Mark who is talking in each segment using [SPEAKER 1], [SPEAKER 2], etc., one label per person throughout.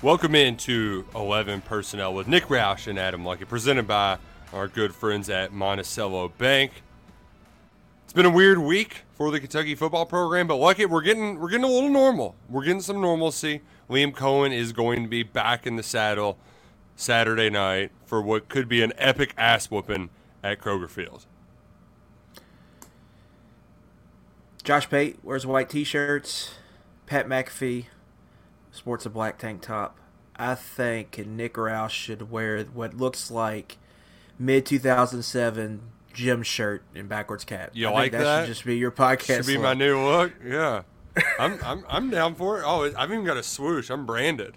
[SPEAKER 1] Welcome into 11 Personnel with Nick Roush and Adam Luckett, presented by our good friends at Monticello Bank. It's been a weird week for the Kentucky football program, but Luckett, we're getting we're getting a little normal. We're getting some normalcy. Liam Coen is going to be back in the saddle Saturday night for what could be an epic ass whooping at Kroger Field.
[SPEAKER 2] Josh Pate wears white t-shirts. Pat McAfee sports a black tank top. I think Nick Roush should wear what looks like mid 2007 gym shirt and backwards cap.
[SPEAKER 1] You
[SPEAKER 2] I
[SPEAKER 1] like
[SPEAKER 2] think
[SPEAKER 1] that?
[SPEAKER 2] Should just be your podcast.
[SPEAKER 1] Should be
[SPEAKER 2] look.
[SPEAKER 1] my new look. Yeah, I'm, I'm I'm down for it. Oh, I've even got a swoosh. I'm branded.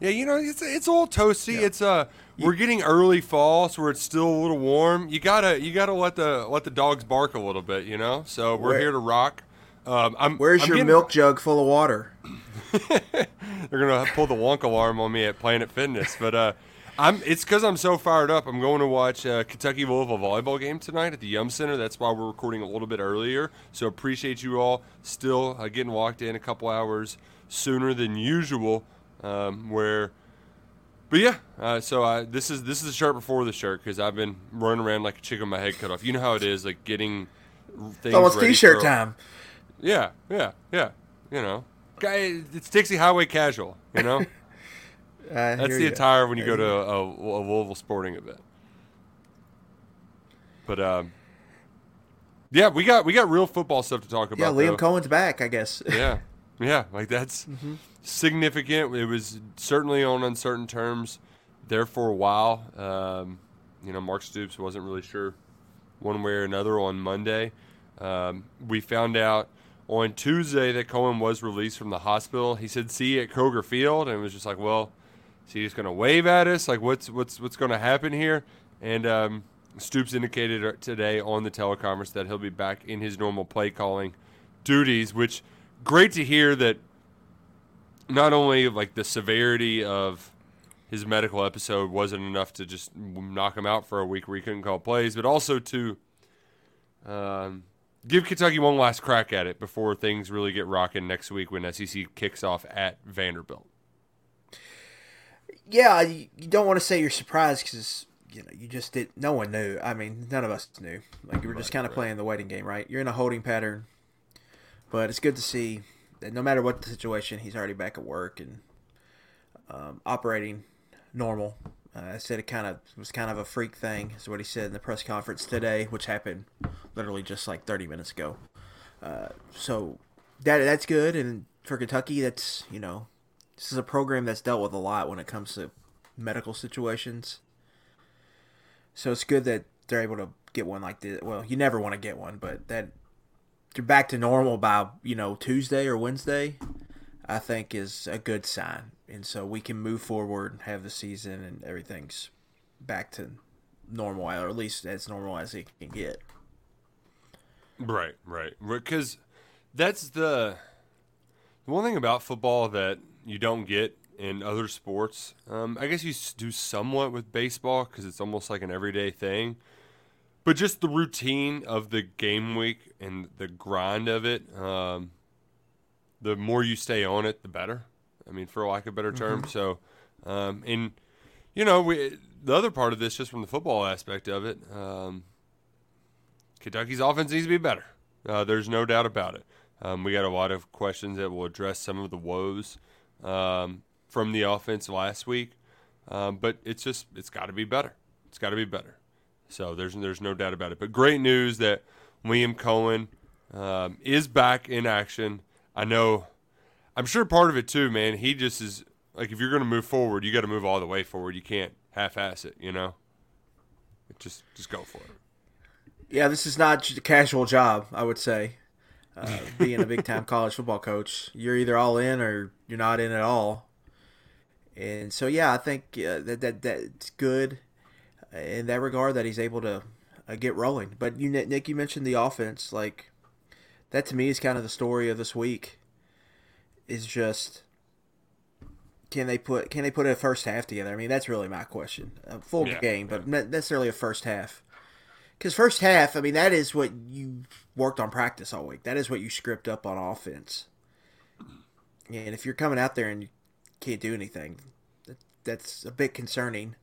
[SPEAKER 1] Yeah, you know it's it's all toasty. It's uh we're getting early fall, so where it's still a little warm. You gotta you gotta let the let the dogs bark a little bit, you know. So we're
[SPEAKER 2] Where-
[SPEAKER 1] here to rock. Um, I'm,
[SPEAKER 2] Where's
[SPEAKER 1] I'm
[SPEAKER 2] your
[SPEAKER 1] getting-
[SPEAKER 2] milk jug full of water?
[SPEAKER 1] They're gonna pull the lunk alarm on me at Planet Fitness, but uh, I'm. It's because I'm so fired up. I'm going to watch uh, Kentucky Louisville volleyball game tonight at the Yum Center. That's why we're recording a little bit earlier. So appreciate you all still uh, getting walked in a couple hours sooner than usual. Um, where, but yeah. Uh, so I, this is this is the shirt before the shirt because I've been running around like a chicken with my head cut off. You know how it is, like getting things.
[SPEAKER 2] It's
[SPEAKER 1] ready
[SPEAKER 2] t-shirt
[SPEAKER 1] for-
[SPEAKER 2] time.
[SPEAKER 1] yeah, yeah, yeah. You know, it's Dixie Highway casual. You know,
[SPEAKER 2] I
[SPEAKER 1] that's the attire when you go to a, a Louisville sporting event. But um, yeah, we got we got real football stuff to talk about. Yeah.
[SPEAKER 2] Liam
[SPEAKER 1] though.
[SPEAKER 2] Coen's back, I guess.
[SPEAKER 1] Yeah, yeah, like that's
[SPEAKER 2] Mm-hmm.
[SPEAKER 1] significant. It was certainly on uncertain terms there for a while. Um, you know, Mark Stoops wasn't really sure one way or another on Monday. Um, we found out on Tuesday that Coen was released from the hospital. He said, "See you at Kroger Field," and it was just like, "Well, is he just going to wave at us? Like, what's what's what's going to happen here?" And um, Stoops indicated today on the teleconference that he'll be back in his normal play calling duties, which great to hear that not only like the severity of his medical episode wasn't enough to just knock him out for a week where he couldn't call plays, but also to um, give Kentucky one last crack at it before things really get rocking next week when SEC kicks off at Vanderbilt.
[SPEAKER 2] Yeah, you, don't want to say you're surprised because you know you just did. No one knew. I mean, none of us knew. Like you were just kind of playing the waiting game, right? You're in a holding pattern, but it's good to see that no matter what the situation, he's already back at work and um, operating normal. Uh, I said it kind of was kind of a freak thing, is what he said in the press conference today, which happened literally just like 30 minutes ago. Uh, so that that's good, and for Kentucky, that's you know this is a program that's dealt with a lot when it comes to medical situations. So it's good that they're able to get one like this. Well, you never want to get one, but that you're back to normal by you know Tuesday or Wednesday, I think is a good sign. And so we can move forward and have the season and everything's back to normal, or at least as normal as it can get.
[SPEAKER 1] Right, right. Because that's the the one thing about football that you don't get in other sports. Um, I guess you do somewhat with baseball because it's almost like an everyday thing. But just the routine of the game week and the grind of it, um, the more you stay on it, the better. I mean, for lack of a better term. So, um, and you know, we the other part of this, just from the football aspect of it, um, Kentucky's offense needs to be better. Uh, there's no doubt about it. Um, we got a lot of questions that will address some of the woes um, from the offense last week, um, but it's just it's got to be better. It's got to be better. So there's there's no doubt about it. But great news that William Coen um, is back in action. I know. I'm sure part of it too, man. He just is like if you're going to move forward, you got to move all the way forward. You can't half-ass it, you know. Just just go for it.
[SPEAKER 2] Yeah, this is not just a casual job. I would say, uh, being a big time college football coach, you're either all in or you're not in at all. And so, yeah, I think uh, that that that's good in that regard that he's able to uh, get rolling. But you, Nick, you mentioned the offense. Like that to me is kind of the story of this week. Is just can they put can they put a first half together? I mean, that's really my question. A full yeah, game, but not necessarily a first half. Because first half, I mean, that is what you worked on practice all week. That is what you script up on offense. And if you're coming out there and you can't do anything, that, that's a bit concerning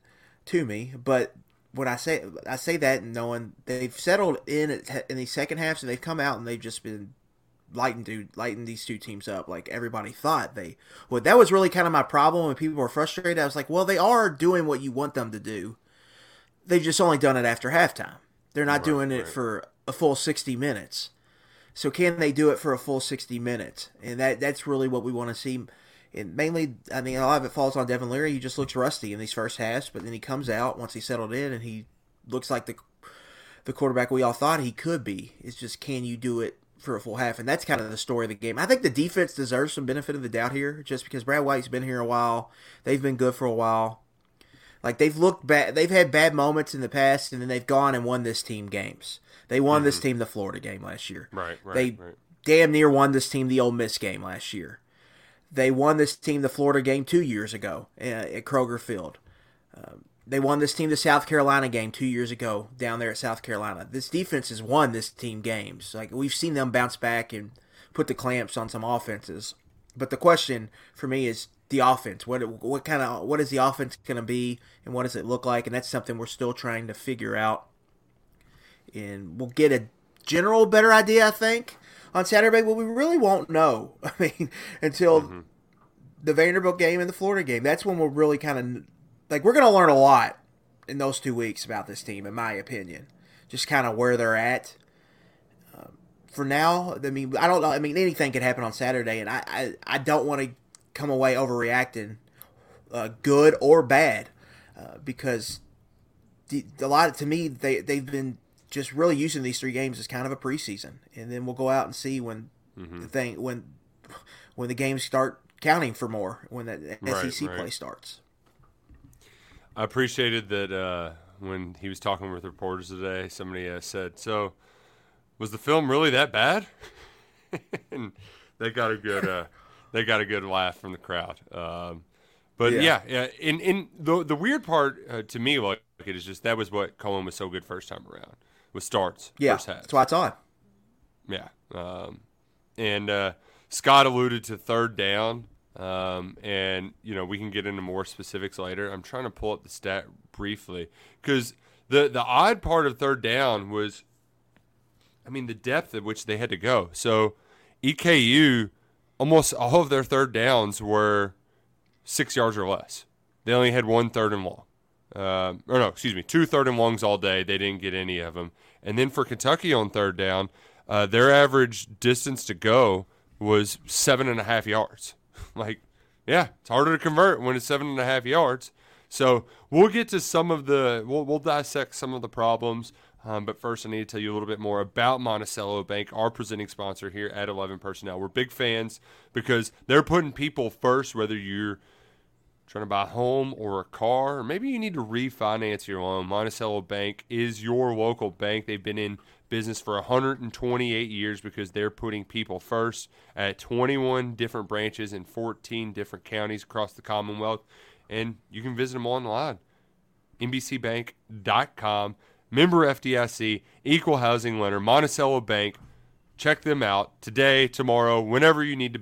[SPEAKER 2] to me. But when I say I say that knowing they've settled in in these second halves and they've come out and they've just been lighting dude lighting these two teams up. Like everybody thought they well that was really kind of my problem when people were frustrated. I was like well they are doing what you want them to do. They've just only done it after halftime. They're not right, doing it right. for a full 60 minutes. So can they do it for a full 60 minutes? And that that's really what we want to see and mainly i mean a lot of it falls on devin leary he just looks rusty in these first halves but then he comes out once he settled in and he looks like the the quarterback we all thought he could be it's just can you do it for a full half, and that's kind of the story of the game. I think the defense deserves some benefit of the doubt here, just because Brad White's been here a while. They've been good for a while. Like they've looked bad, they've had bad moments in the past, and then they've gone and won this team games. They won mm-hmm. this team the Florida game last year.
[SPEAKER 1] Right, right.
[SPEAKER 2] They
[SPEAKER 1] right.
[SPEAKER 2] damn near won this team the Ole Miss game last year. They won this team the Florida game two years ago uh, at Kroger Field. Um, they won this team the South Carolina game two years ago down there at South Carolina. This defense has won this team games. Like we've seen them bounce back and put the clamps on some offenses. But the question for me is the offense. What what kind of what is the offense going to be, and what does it look like? And that's something we're still trying to figure out. And we'll get a general better idea, I think, on Saturday. well, we really won't know. I mean, until mm-hmm. the Vanderbilt game and the Florida game. That's when we'll really kind of like we're going to learn a lot in those two weeks about this team, in my opinion. Just kind of where they're at. Um, for now, I mean, I don't know. I mean, anything could happen on Saturday, and I, I, I don't want to come away overreacting, uh, good or bad, uh, because the, a lot to me they they've been just really using these three games as kind of a preseason, and then we'll go out and see when mm-hmm. the thing when when the games start counting for more when the
[SPEAKER 1] right,
[SPEAKER 2] SEC
[SPEAKER 1] right.
[SPEAKER 2] play starts.
[SPEAKER 1] I appreciated that uh, when he was talking with reporters today, somebody uh, said, "So, was the film really that bad?" and they got a good uh, they got a good laugh from the crowd. Um, but yeah, yeah, yeah. In in the the weird part uh, to me, like it is just that was what Coen was so good first time around with starts.
[SPEAKER 2] Yeah,
[SPEAKER 1] first half.
[SPEAKER 2] that's why it's on.
[SPEAKER 1] Yeah, um, and uh, Scott alluded to third down. Um, and you know we can get into more specifics later. I'm trying to pull up the stat briefly because the the odd part of third down was, I mean, the depth at which they had to go. So EKU, almost all of their third downs were six yards or less. They only had one third and long. Uh, or no, excuse me, two third and longs all day. They didn't get any of them. And then for Kentucky on third down, uh, their average distance to go was seven and a half yards. like, yeah, it's harder to convert when it's seven and a half yards. So we'll get to some of the, we'll, we'll dissect some of the problems. Um, but first, I need to tell you a little bit more about Monticello Bank, our presenting sponsor here at 11 Personnel. We're big fans because they're putting people first, whether you're trying to buy a home or a car, or maybe you need to refinance your loan. Monticello Bank is your local bank. They've been in business for 128 years because they're putting people first at 21 different branches in 14 different counties across the Commonwealth. And you can visit them online. MBCBank.com, member FDIC, equal housing lender, Monticello Bank. Check them out today, tomorrow, whenever you need to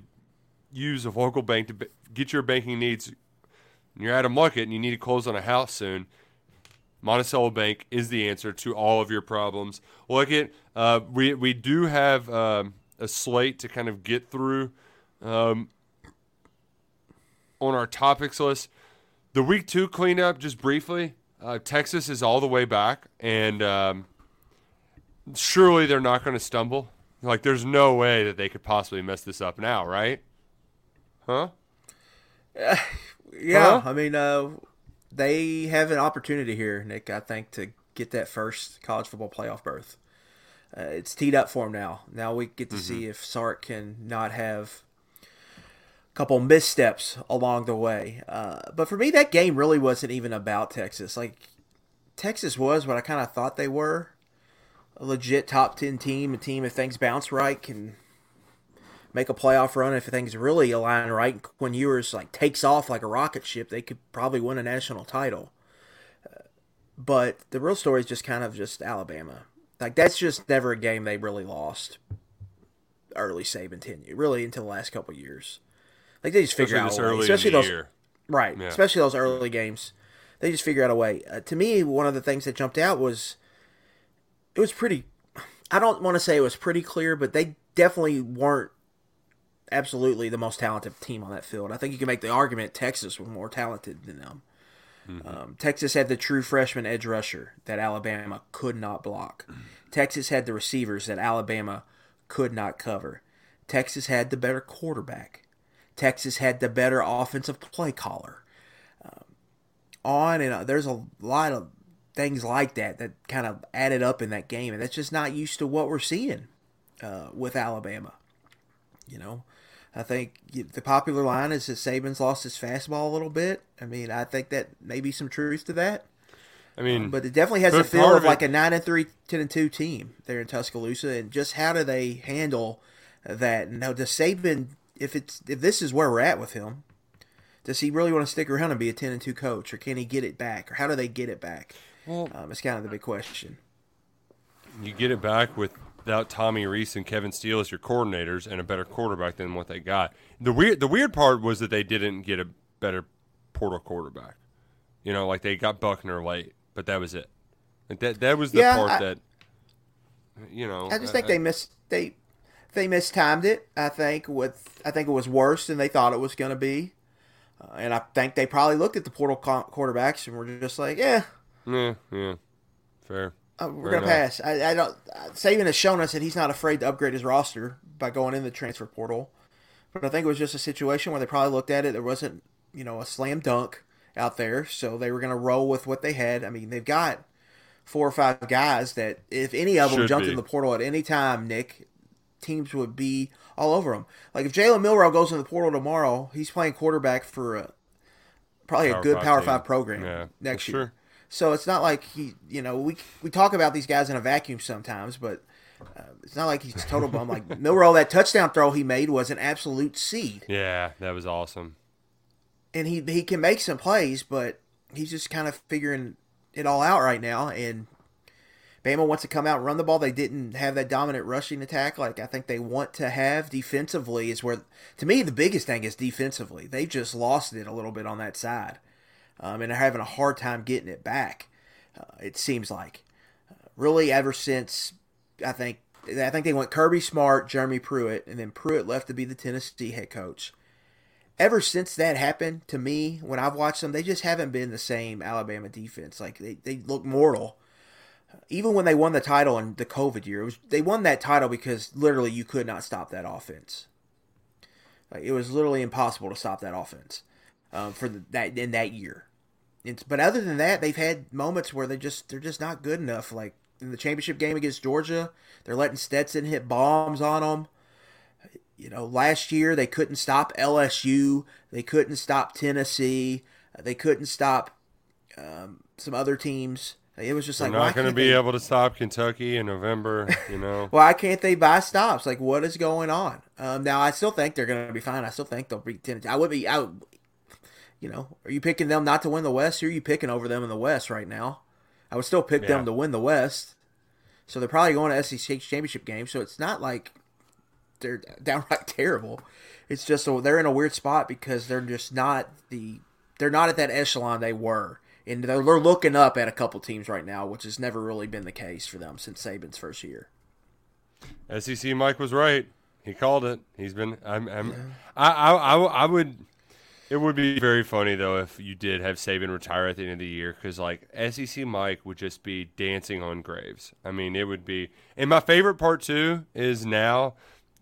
[SPEAKER 1] use a local bank to get your banking needs. You're at a market and you need to close on a house soon Monticello Bank is the answer to all of your problems. Look at uh, we we do have um, a slate to kind of get through um, on our topics list. The week two cleanup, just briefly. Uh, Texas is all the way back, and um, surely they're not going to stumble. Like, there's no way that they could possibly mess this up now, right? Huh?
[SPEAKER 2] Yeah, huh? I mean, uh, they have an opportunity here, Nick. I think to get that first college football playoff berth. uh, it's teed up for them now. Now we get to mm-hmm. see if Sark can not have a couple missteps along the way. Uh, but for me, that game really wasn't even about Texas. Like Texas was what I kind of thought they were a legit top 10 team, a team if things bounce right can make a playoff run. If things really align right, when Ewers like takes off like a rocket ship, they could probably win a national title. Uh, but the real story is just kind of just Alabama. Like that's just never a game they really lost. Early Saban tenure, really until the last couple years. Like they just figure
[SPEAKER 1] especially
[SPEAKER 2] out,
[SPEAKER 1] way, especially
[SPEAKER 2] those
[SPEAKER 1] year.
[SPEAKER 2] right, yeah. especially those early games. They just figure out a way. Uh, to me, one of the things that jumped out was it was pretty. I don't want to say it was pretty clear, but they definitely weren't absolutely the most talented team on that field. I think you can make the argument Texas was more talented than them. Mm-hmm. Um, Texas had the true freshman edge rusher that Alabama could not block. Texas had the receivers that Alabama could not cover. Texas had the better quarterback. Texas had the better offensive play caller. Um, on and uh, there's a lot of things like that that kind of added up in that game, and that's just not used to what we're seeing uh, with Alabama. You know, I think the popular line is that Saban's lost his fastball a little bit. I mean, I think that may be some truth to that.
[SPEAKER 1] I mean,
[SPEAKER 2] um, but it definitely has a feel of, like a nine and three, 10 and two team there in Tuscaloosa, and just how do they handle that? Now, does Saban, if it's if this is where we're at with him, does he really want to stick around and be a ten and two coach, or can he get it back, or how do they get it back? Well, um, it's kind of the big question.
[SPEAKER 1] You get it back with without Tommy Rees and Kevin Steele as your coordinators and a better quarterback than what they got. The weird the weird part was that they didn't get a better portal quarterback. You know, like they got Buchner late, but that was it. Like that that was the yeah, part I, that you know.
[SPEAKER 2] I just think I, they missed they they mistimed it. I think with I think it was worse than they thought it was going to be, uh, and I think they probably looked at the portal quarterbacks and were just like, yeah,
[SPEAKER 1] yeah, yeah, fair.
[SPEAKER 2] Uh, we're gonna pass. I, I don't. Saban has shown us that he's not afraid to upgrade his roster by going in the transfer portal. But I think it was just a situation where they probably looked at it. There wasn't, you know, a slam dunk out there, so they were gonna roll with what they had. I mean, they've got four or five guys that, if any of them Should jumped be. in the portal at any time, Nick, teams would be all over them. Like if Jalen Milroe goes in the portal tomorrow, he's playing quarterback for a, probably power a good five Power team. Five program yeah, next year. Sure. So it's not like he, you know, we we talk about these guys in a vacuum sometimes, but uh, it's not like he's total bum. Like Milroe, that touchdown throw he made was an absolute seed.
[SPEAKER 1] Yeah, that was awesome.
[SPEAKER 2] And he he can make some plays, but he's just kind of figuring it all out right now. And Bama wants to come out and run the ball. They didn't have that dominant rushing attack like I think they want to have defensively. Is where to me the biggest thing is defensively. They just lost it a little bit on that side um, and are having a hard time getting it back. Uh, it seems like uh, really ever since I think I think they went Kirby Smart, Jeremy Pruitt, and then Pruitt left to be the Tennessee head coach. Ever since that happened to me, when I've watched them, they just haven't been the same Alabama defense. Like they, they look mortal. Even when they won the title in the COVID year, was, they won that title because literally you could not stop that offense. Like it was literally impossible to stop that offense um, for the, that in that year. It's, but other than that, they've had moments where they just they're just not good enough. Like in the championship game against Georgia, they're letting Stetson hit bombs on them. You know, last year they couldn't stop LSU, they couldn't stop Tennessee, they couldn't stop um, some other teams. It was just
[SPEAKER 1] They're
[SPEAKER 2] like
[SPEAKER 1] not going to be they... able to stop Kentucky in November. You know,
[SPEAKER 2] why can't they buy stops? Like, what is going on? Um, now, I still think they're going to be fine. I still think they'll beat Tennessee. I would be. I would, you know, are you picking them not to win the West? Or are you picking over them in the West right now? I would still pick yeah. them to win the West. So they're probably going to SEC championship game. So it's not like they're downright terrible. It's just a, they're in a weird spot because they're just not the they're not at that echelon they were, and they're, they're looking up at a couple teams right now, which has never really been the case for them since Saban's first year.
[SPEAKER 1] SEC Mike was right. He called it. He's been. I'm. I'm yeah. I, I. I. I would. It would be very funny though if you did have Saban retire at the end of the year because like SEC Mike would just be dancing on graves. I mean, it would be. And my favorite part too is now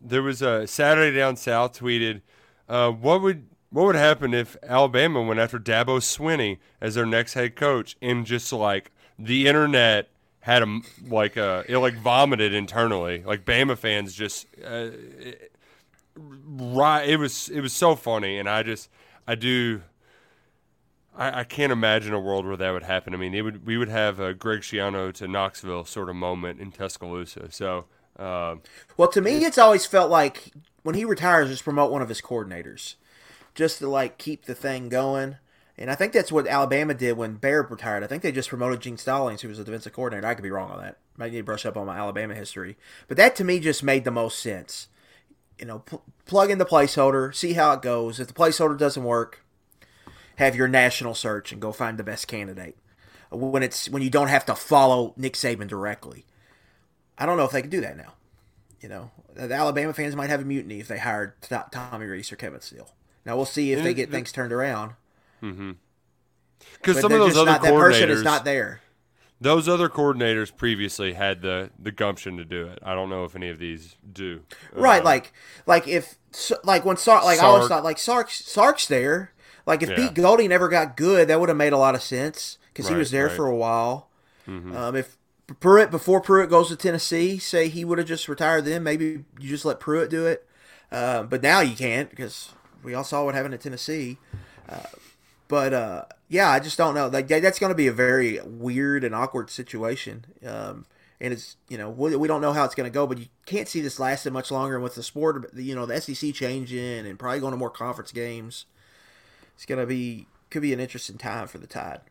[SPEAKER 1] there was a Saturday Down South tweeted, uh, "What would what would happen if Alabama went after Dabo Swinney as their next head coach?" And just like the internet had him like uh, it like vomited internally. Like Bama fans just uh, it, right. It was it was so funny, and I just I do. I, I can't imagine a world where that would happen. I mean, it would we would have a Greg Schiano to Knoxville sort of moment in Tuscaloosa. So, uh,
[SPEAKER 2] well, to me, it's always felt like when he retires, just promote one of his coordinators, just to like keep the thing going. And I think that's what Alabama did when Bear retired. I think they just promoted Gene Stallings, who was the defensive coordinator. I could be wrong on that. Might need to brush up on my Alabama history. But that to me just made the most sense. You know, pl- plug in the placeholder, see how it goes. If the placeholder doesn't work, have your national search and go find the best candidate. When it's when you don't have to follow Nick Saban directly. I don't know if they can do that now. You know, the Alabama fans might have a mutiny if they hired Tommy Rees or Kevin Steele. Now we'll see if they get things turned around.
[SPEAKER 1] Mm-hmm. Because some of those other
[SPEAKER 2] not,
[SPEAKER 1] coordinators,
[SPEAKER 2] that person is not there.
[SPEAKER 1] Those other coordinators previously had the the gumption to do it. I don't know if any of these do.
[SPEAKER 2] Right, um, like like if like when Sark, like Sark. I always thought like Sark Sark's there. Like if yeah. Pete Golding never got good, that would have made a lot of sense because right, he was there right. for a while. Mm-hmm. Um, if Pruitt before Pruitt goes to Tennessee, say he would have just retired then, maybe you just let Pruitt do it. Uh, but now you can't because we all saw what happened at Tennessee. Uh, but uh, yeah, I just don't know. Like that's going to be a very weird and awkward situation. Um, and it's you know we, we don't know how it's going to go, but you can't see this lasting much longer. And with the sport, you know, the SEC changing and probably going to more conference games, it's going to be could be an interesting time for the Tide.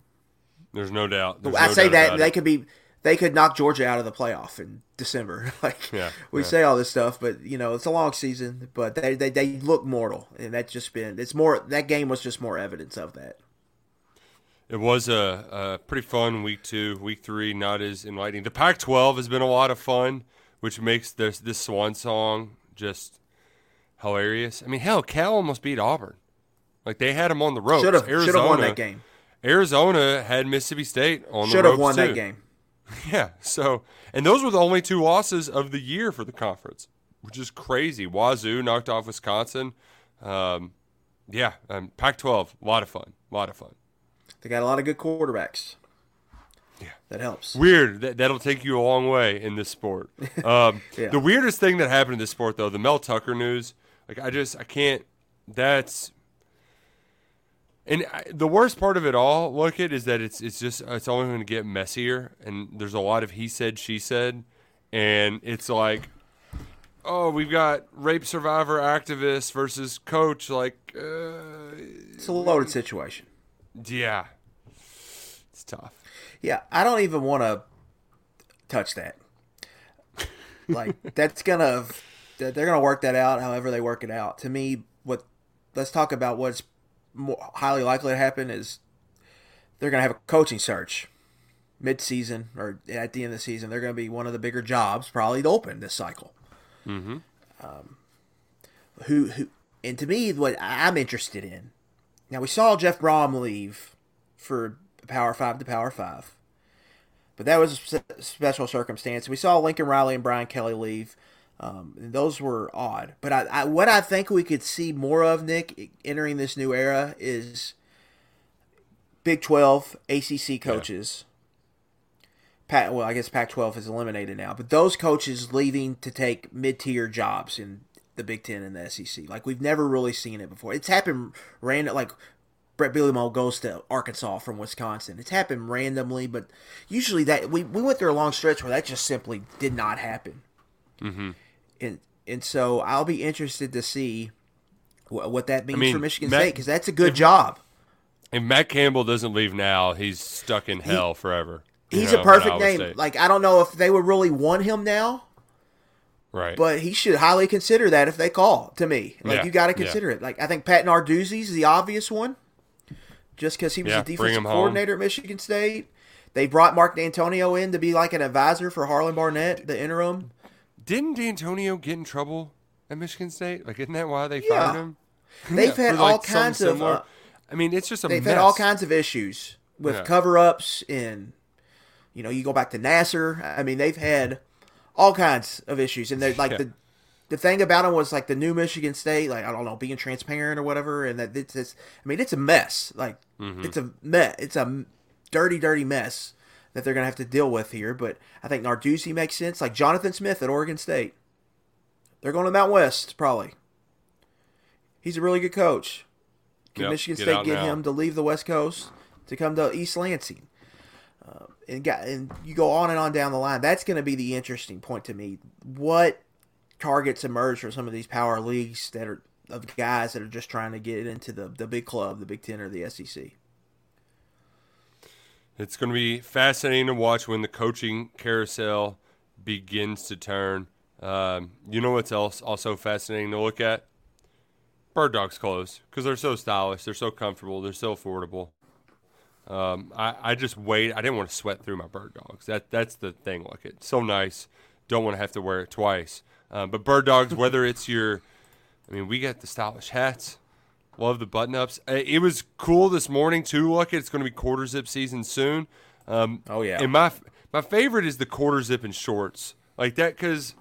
[SPEAKER 1] There's no doubt. There's
[SPEAKER 2] I
[SPEAKER 1] no
[SPEAKER 2] say
[SPEAKER 1] doubt
[SPEAKER 2] that they could be they could knock Georgia out of the playoff in December. like
[SPEAKER 1] yeah,
[SPEAKER 2] we
[SPEAKER 1] yeah.
[SPEAKER 2] say all this stuff, but you know it's a long season. But they, they they look mortal, and that's just been it's more that game was just more evidence of that.
[SPEAKER 1] It was a, a pretty fun week two. Week three not as enlightening. The Pac-12 has been a lot of fun, which makes this this swan song just hilarious. I mean, hell, Cal almost beat Auburn. Like they had them on the ropes.
[SPEAKER 2] Should have won that game.
[SPEAKER 1] Arizona had Mississippi State on
[SPEAKER 2] Should
[SPEAKER 1] the ropes Should
[SPEAKER 2] have won
[SPEAKER 1] too.
[SPEAKER 2] that game.
[SPEAKER 1] Yeah. So, and those were the only two losses of the year for the conference, which is crazy. Wazoo knocked off Wisconsin. Um, yeah, um, Pac-12, a lot of fun, a lot of fun.
[SPEAKER 2] They got a lot of good quarterbacks.
[SPEAKER 1] Yeah,
[SPEAKER 2] that helps.
[SPEAKER 1] Weird. That that'll take you a long way in this sport. Um,
[SPEAKER 2] yeah.
[SPEAKER 1] The weirdest thing that happened in this sport, though, the Mel Tucker news. Like, I just, I can't. That's and the worst part of it all, look at, is that it's it's just it's only going to get messier, and there's a lot of he said she said, and it's like, oh, we've got rape survivor activist versus coach, like uh,
[SPEAKER 2] it's a loaded situation.
[SPEAKER 1] Yeah, it's tough.
[SPEAKER 2] Yeah, I don't even want to touch that. Like that's gonna they're gonna work that out however they work it out. To me, what let's talk about what's more highly likely to happen is they're going to have a coaching search mid-season or at the end of the season. They're going to be one of the bigger jobs probably to open this cycle.
[SPEAKER 1] Mm-hmm.
[SPEAKER 2] Um, who who and to me what I'm interested in. Now we saw Jeff Brohm leave for Power Five to Power Five, but that was a special circumstance. We saw Lincoln Riley and Brian Kelly leave. Um, those were odd, but I, I, what I think we could see more of Nick entering this new era is Big Twelve ACC coaches. Yeah. Pat, well, I guess Pac twelve is eliminated now, but those coaches leaving to take mid tier jobs in the Big Ten and the SEC. Like we've never really seen it before. It's happened random, like Bret Bielema goes to Arkansas from Wisconsin. It's happened randomly, but usually that we, we went through a long stretch where that just simply did not happen.
[SPEAKER 1] Mm-hmm
[SPEAKER 2] and and so I'll be interested to see what, what that means
[SPEAKER 1] I mean,
[SPEAKER 2] for Michigan
[SPEAKER 1] Matt,
[SPEAKER 2] State because that's a good if, job.
[SPEAKER 1] If Matt Campbell doesn't leave now, he's stuck in hell he, forever.
[SPEAKER 2] He's
[SPEAKER 1] know,
[SPEAKER 2] a perfect name. State. Like I don't know if they would really want him now.
[SPEAKER 1] Right.
[SPEAKER 2] But he should highly consider that if they call to me. Like
[SPEAKER 1] yeah.
[SPEAKER 2] you got to consider
[SPEAKER 1] yeah.
[SPEAKER 2] it. Like I think Pat Narduzzi's the obvious one, just because he was
[SPEAKER 1] yeah,
[SPEAKER 2] the defensive coordinator home. at Michigan State. They brought Mark Dantonio in to be like an advisor for Harlon Barnett, the interim.
[SPEAKER 1] Didn't Dantonio get in trouble at Michigan State? Like, isn't that why they
[SPEAKER 2] yeah.
[SPEAKER 1] fired him?
[SPEAKER 2] They've
[SPEAKER 1] yeah,
[SPEAKER 2] had all kinds of. Uh,
[SPEAKER 1] I mean, it's just a.
[SPEAKER 2] They've
[SPEAKER 1] mess.
[SPEAKER 2] had all kinds of issues with
[SPEAKER 1] Yeah.
[SPEAKER 2] cover-ups and, you know, you go back to Nassar. I mean, they've had all kinds of issues, and they're like the. The thing about them was like the new Michigan State, like I don't know, being transparent or whatever, and that it's, it's I mean, it's a mess. Like
[SPEAKER 1] Mm-hmm.
[SPEAKER 2] it's a mess. It's a dirty, dirty mess that they're going to have to deal with here. But I think Narduzzi makes sense. Like Jonathan Smith at Oregon State. They're going to Mount West, probably. He's a really good coach. Can
[SPEAKER 1] Yep,
[SPEAKER 2] Michigan
[SPEAKER 1] get
[SPEAKER 2] State get
[SPEAKER 1] now.
[SPEAKER 2] him to leave the West Coast to come to East Lansing? Uh, and, got, and you go on and on down the line. That's going to be the interesting point to me. What targets emerge for some of these power leagues that are of guys that are just trying to get into the, the big club, the Big Ten or the SEC?
[SPEAKER 1] It's going to be fascinating to watch when the coaching carousel begins to turn. Um, you know what's else also fascinating to look at? Bird Dogs clothes because they're so stylish, they're so comfortable, they're so affordable. Um, I, I just wait. I didn't want to sweat through my Bird Dogs. That that's the thing. Look, it's so nice. Don't want to have to wear it twice. Um, but Bird Dogs, whether it's your, I mean, we got the stylish hats. Love the button ups. It was cool this morning too. Look, it's going to be quarter zip season soon. Um,
[SPEAKER 2] Oh, yeah.
[SPEAKER 1] And my my favorite is the quarter zip and shorts like that because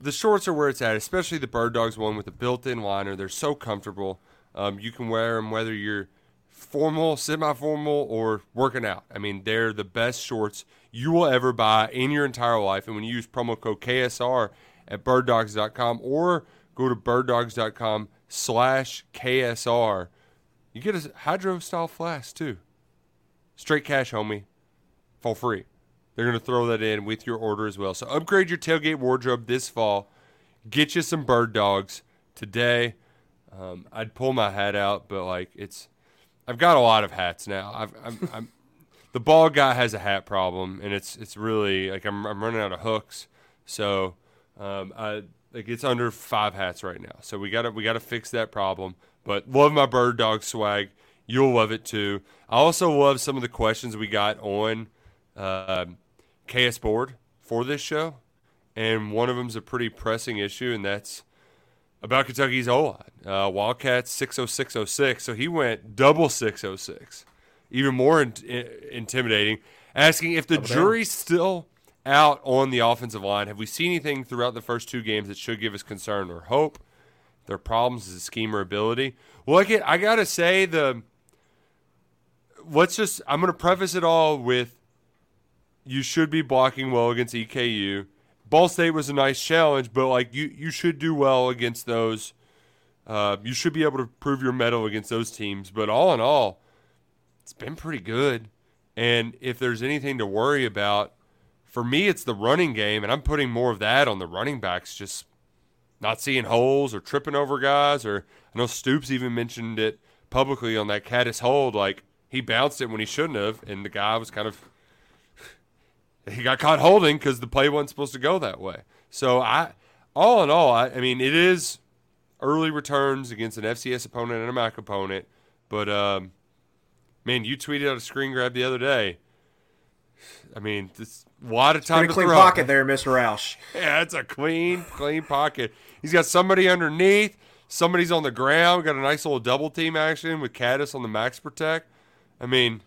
[SPEAKER 1] the shorts are where it's at, especially the Bird Dogs one with the built-in liner. They're so comfortable. Um, you can wear them whether you're formal, semi-formal, or working out. I mean, they're the best shorts you will ever buy in your entire life. And when you use promo code KSR at birddogs.com or go to birddogs.com slash KSR, you get a hydro style flask too. Straight cash, homie, for free. They're going to throw that in with your order as well. So upgrade your tailgate wardrobe this fall. Get you some bird dogs today. Um, I'd pull my hat out, but like it's, I've got a lot of hats now. I've, I'm, I'm, the ball guy has a hat problem, and it's it's really like I'm I'm running out of hooks. So, um, I like it's under five hats right now. So we gotta we gotta fix that problem. But love my bird dog swag. You'll love it too. I also love some of the questions we got on um KS Board for this show, and one of them's a pretty pressing issue, and that's about Kentucky's O line. Uh, Wildcats 60606. So he went double 606. Even more in- in- intimidating. Asking if the jury's still out on the offensive line. Have we seen anything throughout the first two games that should give us concern or hope? Their problems is a scheme or ability. Well, look I gotta say the. Let's just. I'm gonna preface it all with. You should be blocking well against EKU. Ball State was a nice challenge, but like you, you should do well against those. Uh, you should be able to prove your mettle against those teams. But all in all, it's been pretty good. And if there's anything to worry about, for me, it's the running game, and I'm putting more of that on the running backs, just not seeing holes or tripping over guys. Or I know Stoops even mentioned it publicly on that Caddis hold, like he bounced it when he shouldn't have, and the guy was kind of he got caught holding because the play wasn't supposed to go that way. So I, all in all, I, I mean, it is early returns against an FCS opponent and a MAC opponent, but um, man, you tweeted out a screen grab the other day. I mean, this a lot of time to
[SPEAKER 2] clean
[SPEAKER 1] throw.
[SPEAKER 2] pocket there, Mr. Roush.
[SPEAKER 1] Yeah, it's a clean, clean pocket. He's got somebody underneath. Somebody's on the ground. Got a nice little double team action with Caddis on the max protect. I mean,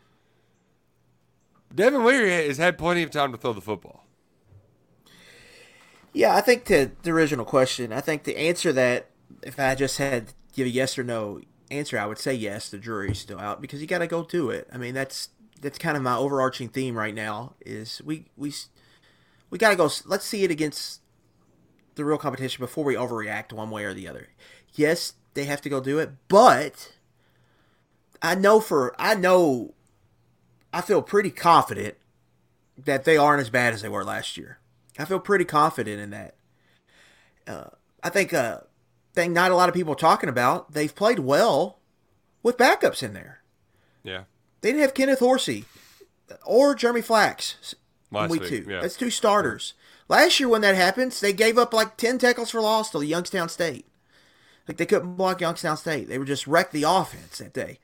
[SPEAKER 1] Devin Leary has had plenty of time to throw the football.
[SPEAKER 2] Yeah, I think to the original question, I think to answer that, if I just had to give a yes or no answer, I would say yes. The jury's still out because you got to go do it. I mean, that's that's kind of my overarching theme right now. Is we we we got to go. Let's see it against the real competition before we overreact one way or the other. Yes, they have to go do it, but I know for I know I feel pretty confident that they aren't as bad as they were last year. I feel pretty confident in that. Uh, I think uh, thing not a lot of people are talking about. They've played well with backups in there.
[SPEAKER 1] Yeah.
[SPEAKER 2] They didn't have Kenneth Horsey or Jeremy Flax
[SPEAKER 1] Last in
[SPEAKER 2] week,
[SPEAKER 1] week
[SPEAKER 2] two.
[SPEAKER 1] Yeah.
[SPEAKER 2] That's two starters. Last year when that happens, they gave up like ten tackles for loss to Youngstown State. Like they couldn't block Youngstown State. They were just wrecked the offense that day.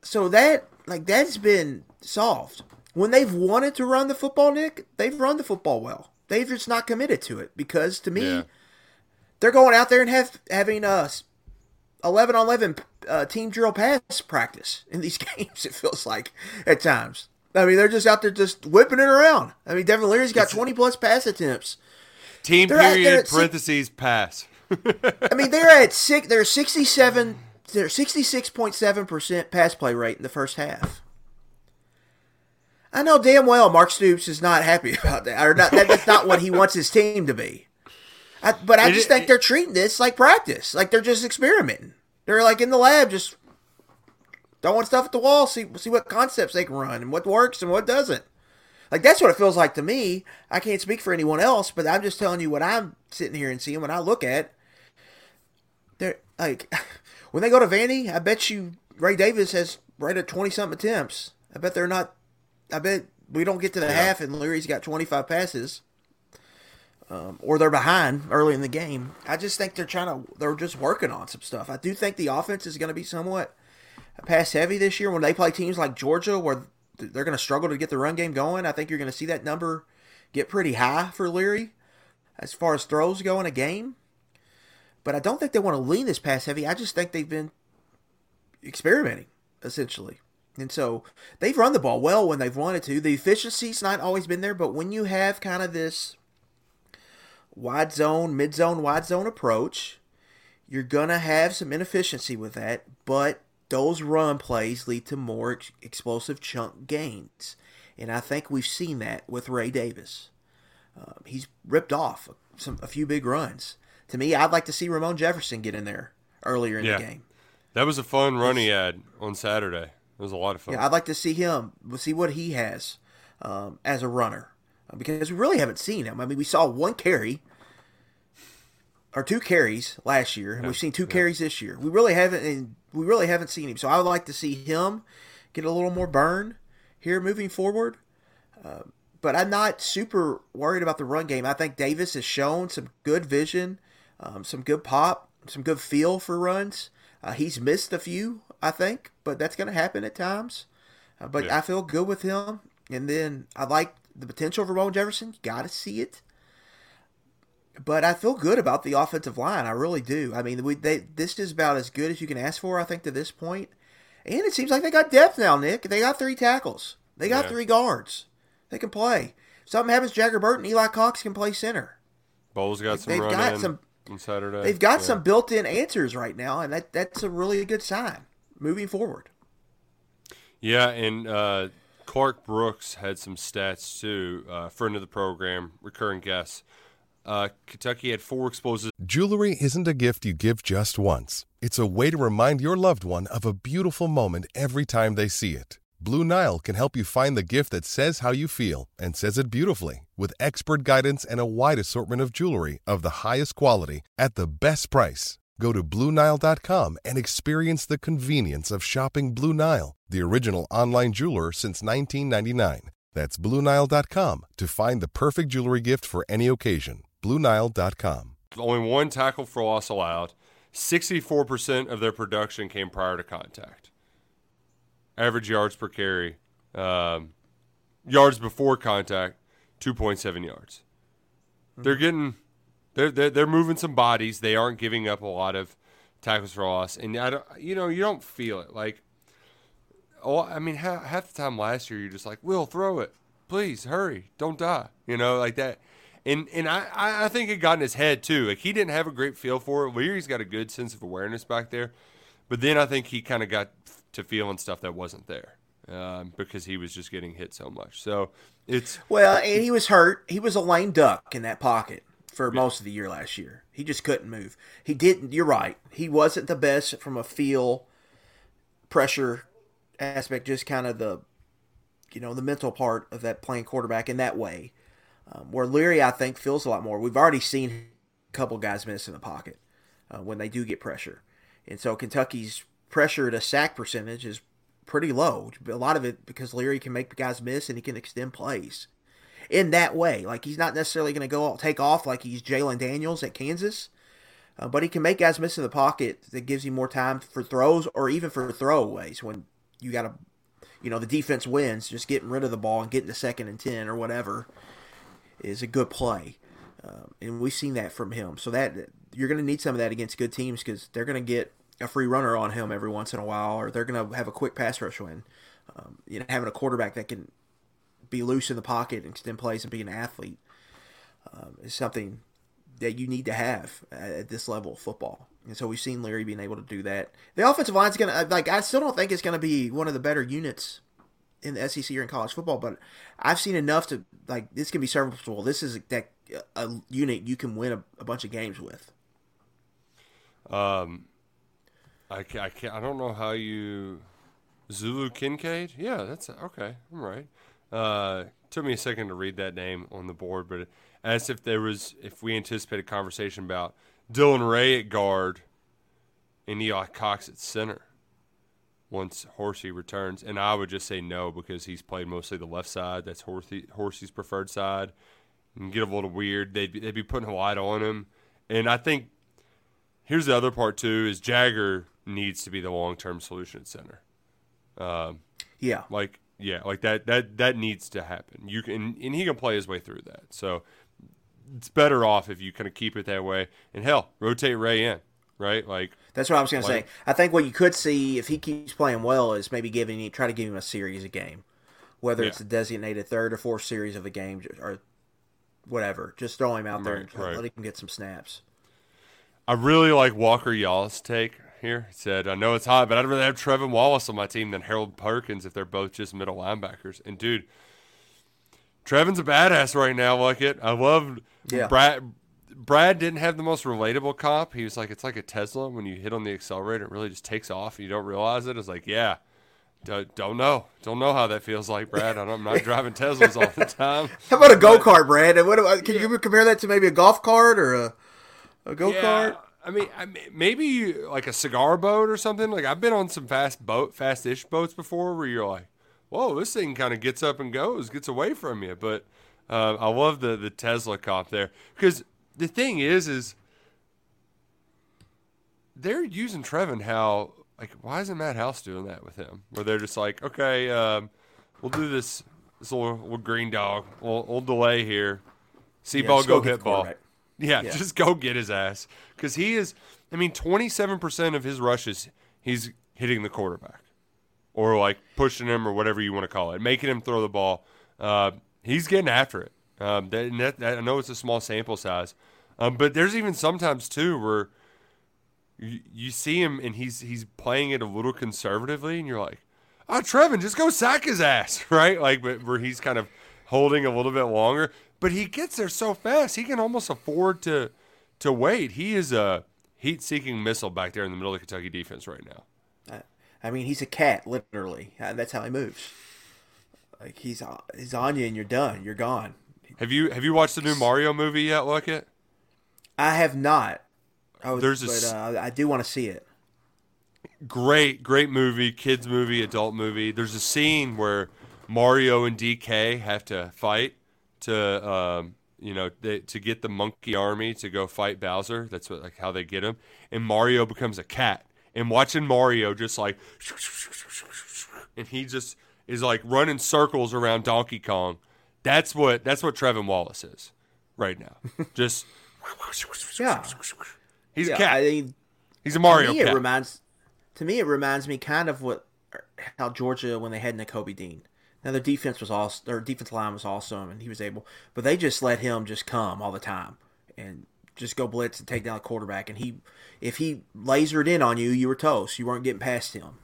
[SPEAKER 2] So that like that's been solved. When they've wanted to run the football, Nick, they've run the football well. They've just not committed to it because to me,
[SPEAKER 1] yeah.
[SPEAKER 2] they're going out there and have having us 11 on 11 uh, team drill pass practice in these games, it feels like at times. I mean, they're just out there just whipping it around. I mean, Devin Leary's got 20 plus pass attempts.
[SPEAKER 1] Team
[SPEAKER 2] they're
[SPEAKER 1] period
[SPEAKER 2] at, at
[SPEAKER 1] parentheses pass.
[SPEAKER 2] I mean, they're at six. They're 67. They're 66.7 percent pass play rate in the first half. I know damn well Mark Stoops is not happy about that, or not, that's not what he wants his team to be. I, but I just think they're treating this like practice, like they're just experimenting. They're like in the lab, just throwing stuff at the wall, see see what concepts they can run and what works and what doesn't. Like that's what it feels like to me. I can't speak for anyone else, but I'm just telling you what I'm sitting here and seeing when I look at. They're like when they go to Vandy, I bet you Ray Davis has right at twenty something attempts. I bet they're not. I bet we don't get to the yeah. half and Leary's got twenty five passes um, or they're behind early in the game. I just think they're trying to, they're just working on some stuff. I do think the offense is going to be somewhat pass heavy this year when they play teams like Georgia where they're going to struggle to get the run game going. I think you're going to see that number get pretty high for Leary as far as throws go in a game. But I don't think they want to lean this pass heavy. I just think they've been experimenting essentially. And so they've run the ball well when they've wanted to. The efficiency's not always been there, but when you have kind of this wide zone, mid zone, wide zone approach. You're going to have some inefficiency with that, but those run plays lead to more ex- explosive chunk gains. And I think we've seen that with Ray Davis. Um, he's ripped off some a few big runs. To me, I'd like to see Ramon Jefferson get in there earlier in yeah. the game.
[SPEAKER 1] That was a fun run he had on Saturday. It was a lot of fun.
[SPEAKER 2] Yeah, I'd like to see him, see what he has um, as a runner because we really haven't seen him. I mean, we saw one carry or two carries last year, and yeah. we've seen two yeah. carries this year. We really haven't, and we really haven't seen him. So I would like to see him get a little more burn here moving forward. Uh, but I'm not super worried about the run game. I think Davis has shown some good vision, um, some good pop, some good feel for runs. Uh, he's missed a few, I think, but that's going to happen at times. Uh, but yeah. I feel good with him. And then I like the potential for Ramon Jefferson. You got to see it. But I feel good about the offensive line. I really do. I mean, we, they, this is about as good as you can ask for, I think, to this point. And it seems like they got depth now, Nick. They got three tackles. They got yeah. three guards. They can play. If something happens, Jager Burton, Eli Cox can play center.
[SPEAKER 1] Bolles got some. They've got some on Saturday.
[SPEAKER 2] They've got yeah. some built-in answers right now, and that that's a really good sign moving forward.
[SPEAKER 1] Yeah, and uh, Clark Brooks had some stats too. Uh, friend of the program, recurring guest. Uh, Kentucky had four explosives.
[SPEAKER 3] Jewelry isn't a gift you give just once. It's a way to remind your loved one of a beautiful moment every time they see it. Blue Nile can help you find the gift that says how you feel and says it beautifully with expert guidance and a wide assortment of jewelry of the highest quality at the best price. Go to BlueNile.com and experience the convenience of shopping Blue Nile, the original online jeweler since 1999. That's BlueNile.com to find the perfect jewelry gift for any occasion. BlueNile.com.
[SPEAKER 1] Only one tackle for loss allowed. 64% of their production came prior to contact. Average yards per carry, um, yards before contact, 2.7 yards. They're getting they're, they're they're moving some bodies. They aren't giving up a lot of tackles for loss, and I don't you know you don't feel it like. Oh, I mean, half, half the time last year you're just like, "Will throw it, please, hurry, don't die," you know, like that. And and I, I think it got in his head too. Like he didn't have a great feel for it. Leary's got a good sense of awareness back there, but then I think he kind of got to feeling stuff that wasn't there um, because he was just getting hit so much. So it's
[SPEAKER 2] well, and he was hurt. He was a lame duck in that pocket for yeah. most of the year last year. He just couldn't move. He didn't. You're right. He wasn't the best from a feel pressure aspect. Just kind of the you know the mental part of that playing quarterback in that way. Um, where Leary, I think, feels a lot more. We've already seen a couple guys miss in the pocket uh, when they do get pressure, and so Kentucky's pressure to sack percentage is pretty low. A lot of it because Leary can make the guys miss and he can extend plays in that way. Like he's not necessarily going to go all, take off like he's Jalon Daniels at Kansas, uh, but he can make guys miss in the pocket that gives you more time for throws or even for throwaways when you got to, you know, the defense wins. Just getting rid of the ball and getting to second and ten or whatever is a good play, um, and we've seen that from him. So that you're going to need some of that against good teams because they're going to get a free runner on him every once in a while, or they're going to have a quick pass rush win. Um, you know, having a quarterback that can be loose in the pocket and extend plays and be an athlete um, is something that you need to have at this level of football. And so we've seen Leary being able to do that. The offensive line is going to, like, I still don't think it's going to be one of the better units in the SEC or in college football, but I've seen enough to like this can be serviceable. This is that a unit you can win a, a bunch of games with.
[SPEAKER 1] Um, I I can't. I don't know how you Zulu Kincaid. Yeah, that's okay. I'm right. Uh, took me a second to read that name on the board, but as if there was, if we anticipated a conversation about Dylan Ray at guard and Eli Cox at center once Horsey returns, and I would just say no because he's played mostly the left side. That's Horsey, Horsey's preferred side. And get a little weird. They'd be, they'd be putting a lot on him, and I think here's the other part too: is Jager needs to be the long term solution at center. Um,
[SPEAKER 2] yeah,
[SPEAKER 1] like yeah, like that that that needs to happen. You can and he can play his way through that. So it's better off if you kind of keep it that way. And hell, rotate Ray in, right? Like
[SPEAKER 2] that's what I was going to say. I think what you could see if he keeps playing well is maybe giving try to give him a series a game, whether yeah. it's a designated third or fourth series of a game or whatever. Just throw him out there right, and right. let him get some snaps.
[SPEAKER 1] I really like Walker Yall's take here. He said, I know it's hot, but I'd rather have Trevin Wallace on my team than Harold Perkins if they're both just middle linebackers. And dude, Trevin's a badass right now. Like it, I love yeah. Brad. Brad didn't have the most relatable comp. He was like, it's like a Tesla when you hit on the accelerator, it really just takes off. And you don't realize it. It's like, yeah, don't know, don't know how that feels like, Brad. I'm not driving Teslas all the time.
[SPEAKER 2] How about a go kart, Brad? What, uh, can yeah. you compare that to maybe a golf cart or a a go kart? Yeah.
[SPEAKER 1] I mean, I mean, maybe like a cigar boat or something. Like I've been on some fast boat, fast-ish boats before, where you're like, "Whoa, this thing kind of gets up and goes, gets away from you." But uh, I love the the Tesla cop there because the thing is, is they're using Trevin how like why isn't Matt House doing that with him? Where they're just like, okay, um, we'll do this this little, little green dog. We'll, we'll delay here. See yeah, ball, go, go hit ball. Yeah, yeah, just go get his ass because he is. I mean, twenty seven percent of his rushes, he's hitting the quarterback, or like pushing him, or whatever you want to call it, making him throw the ball. Uh, he's getting after it. Um, that, that, I know it's a small sample size, um, but there's even sometimes too where you, you see him and he's he's playing it a little conservatively, and you're like, "Oh, Trevin, just go sack his ass," right? Like, but where he's kind of holding a little bit longer but he gets there so fast he can almost afford to to wait. He is a heat-seeking missile back there in the middle of the Kentucky defense right now.
[SPEAKER 2] I mean, he's a cat, literally. Uh, that's how he moves. Like he's uh, he's on you, and you're done. You're gone.
[SPEAKER 1] Have you have you watched the new Mario movie yet? Look it.
[SPEAKER 2] I have not. Oh, There's but, a, uh, I do want to see it.
[SPEAKER 1] Great, great movie, kids movie, adult movie. There's a scene where Mario and DK have to fight, to um, you know they, to get the monkey army to go fight Bowser. That's what like how they get him. And Mario becomes a cat. And watching Mario just like, and he just is like running circles around Donkey Kong. That's what that's what Trevin Wallace is right now. Just
[SPEAKER 2] yeah,
[SPEAKER 1] he's
[SPEAKER 2] yeah,
[SPEAKER 1] a cat.
[SPEAKER 2] I mean,
[SPEAKER 1] he's a Mario
[SPEAKER 2] to me,
[SPEAKER 1] cat.
[SPEAKER 2] It reminds to me it reminds me kind of what how Georgia when they had Nakobe Dean. Now their defense was all their defense line was awesome, and he was able, but they just let him just come all the time and just go blitz and take down the quarterback. And he, if he lasered in on you, you were toast. You weren't getting past him.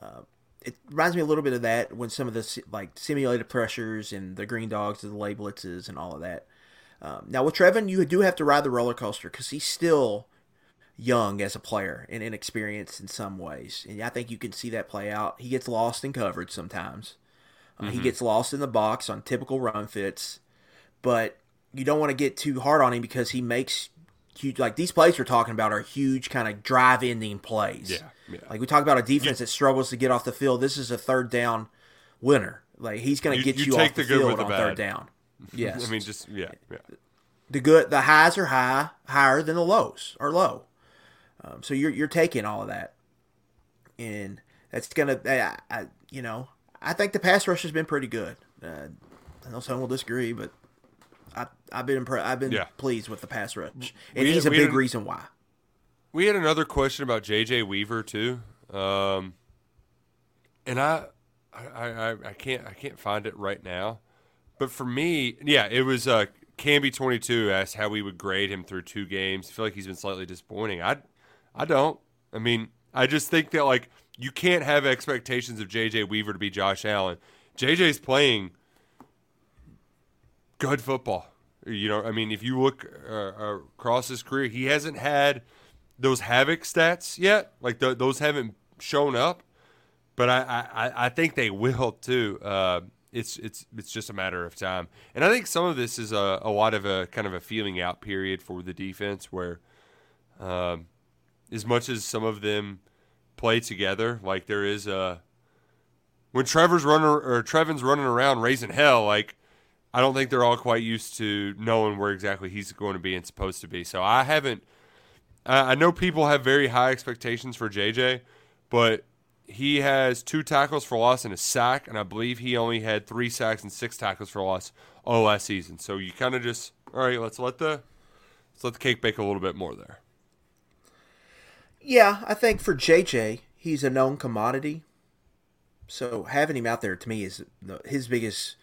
[SPEAKER 2] Uh, it reminds me a little bit of that when some of the like simulated pressures and the green dogs, and the lay blitzes, and all of that. Um, now with Trevin, you do have to ride the roller coaster because he's still young as a player and inexperienced in some ways, and I think you can see that play out. He gets lost in coverage sometimes. Uh, mm-hmm. He gets lost in the box on typical run fits, but you don't want to get too hard on him because he makes huge. Like these plays we're talking about are huge kind of drive ending plays.
[SPEAKER 1] Yeah, yeah.
[SPEAKER 2] Like we talk about a defense that struggles to get off the field. This is a third down winner. Like he's going to get you, you off the, the field on third down. Yes,
[SPEAKER 1] I mean just yeah, yeah.
[SPEAKER 2] The good, the highs are high, higher than the lows are low. Um, so you're you're taking all of that, and that's gonna, I, I, you know, I think the pass rush has been pretty good. Uh, I know some will disagree, but I, have been impre- I've been yeah. pleased with the pass rush, and we, he's a big an, reason why.
[SPEAKER 1] We had another question about JJ Weaver too, um, and I, I, I, I, can't I can't find it right now, but for me, yeah, it was uh, Camby twenty two asked how we would grade him through two games. I feel like he's been slightly disappointing. I, I don't. I mean, I just think that like you can't have expectations of J.J. Weaver to be Josh Allen JJ's playing good football. You know, I mean, if you look uh, across his career, he hasn't had those havoc stats yet. Like the, those haven't shown up, but I, I, I think they will too. Uh, it's it's it's just a matter of time, and I think some of this is a, a lot of a kind of a feeling out period for the defense, where um, as much as some of them play together, like there is a when Trevor's running or Trevin's running around raising hell, like I don't think they're all quite used to knowing where exactly he's going to be and supposed to be. So I haven't. I know people have very high expectations for JJ, but he has two tackles for loss and a sack, and I believe he only had three sacks and six tackles for loss all last season. So you kind of just all right. Let's let the let's let the cake bake a little bit more there.
[SPEAKER 2] Yeah, I think for JJ, he's a known commodity. So having him out there to me is his biggest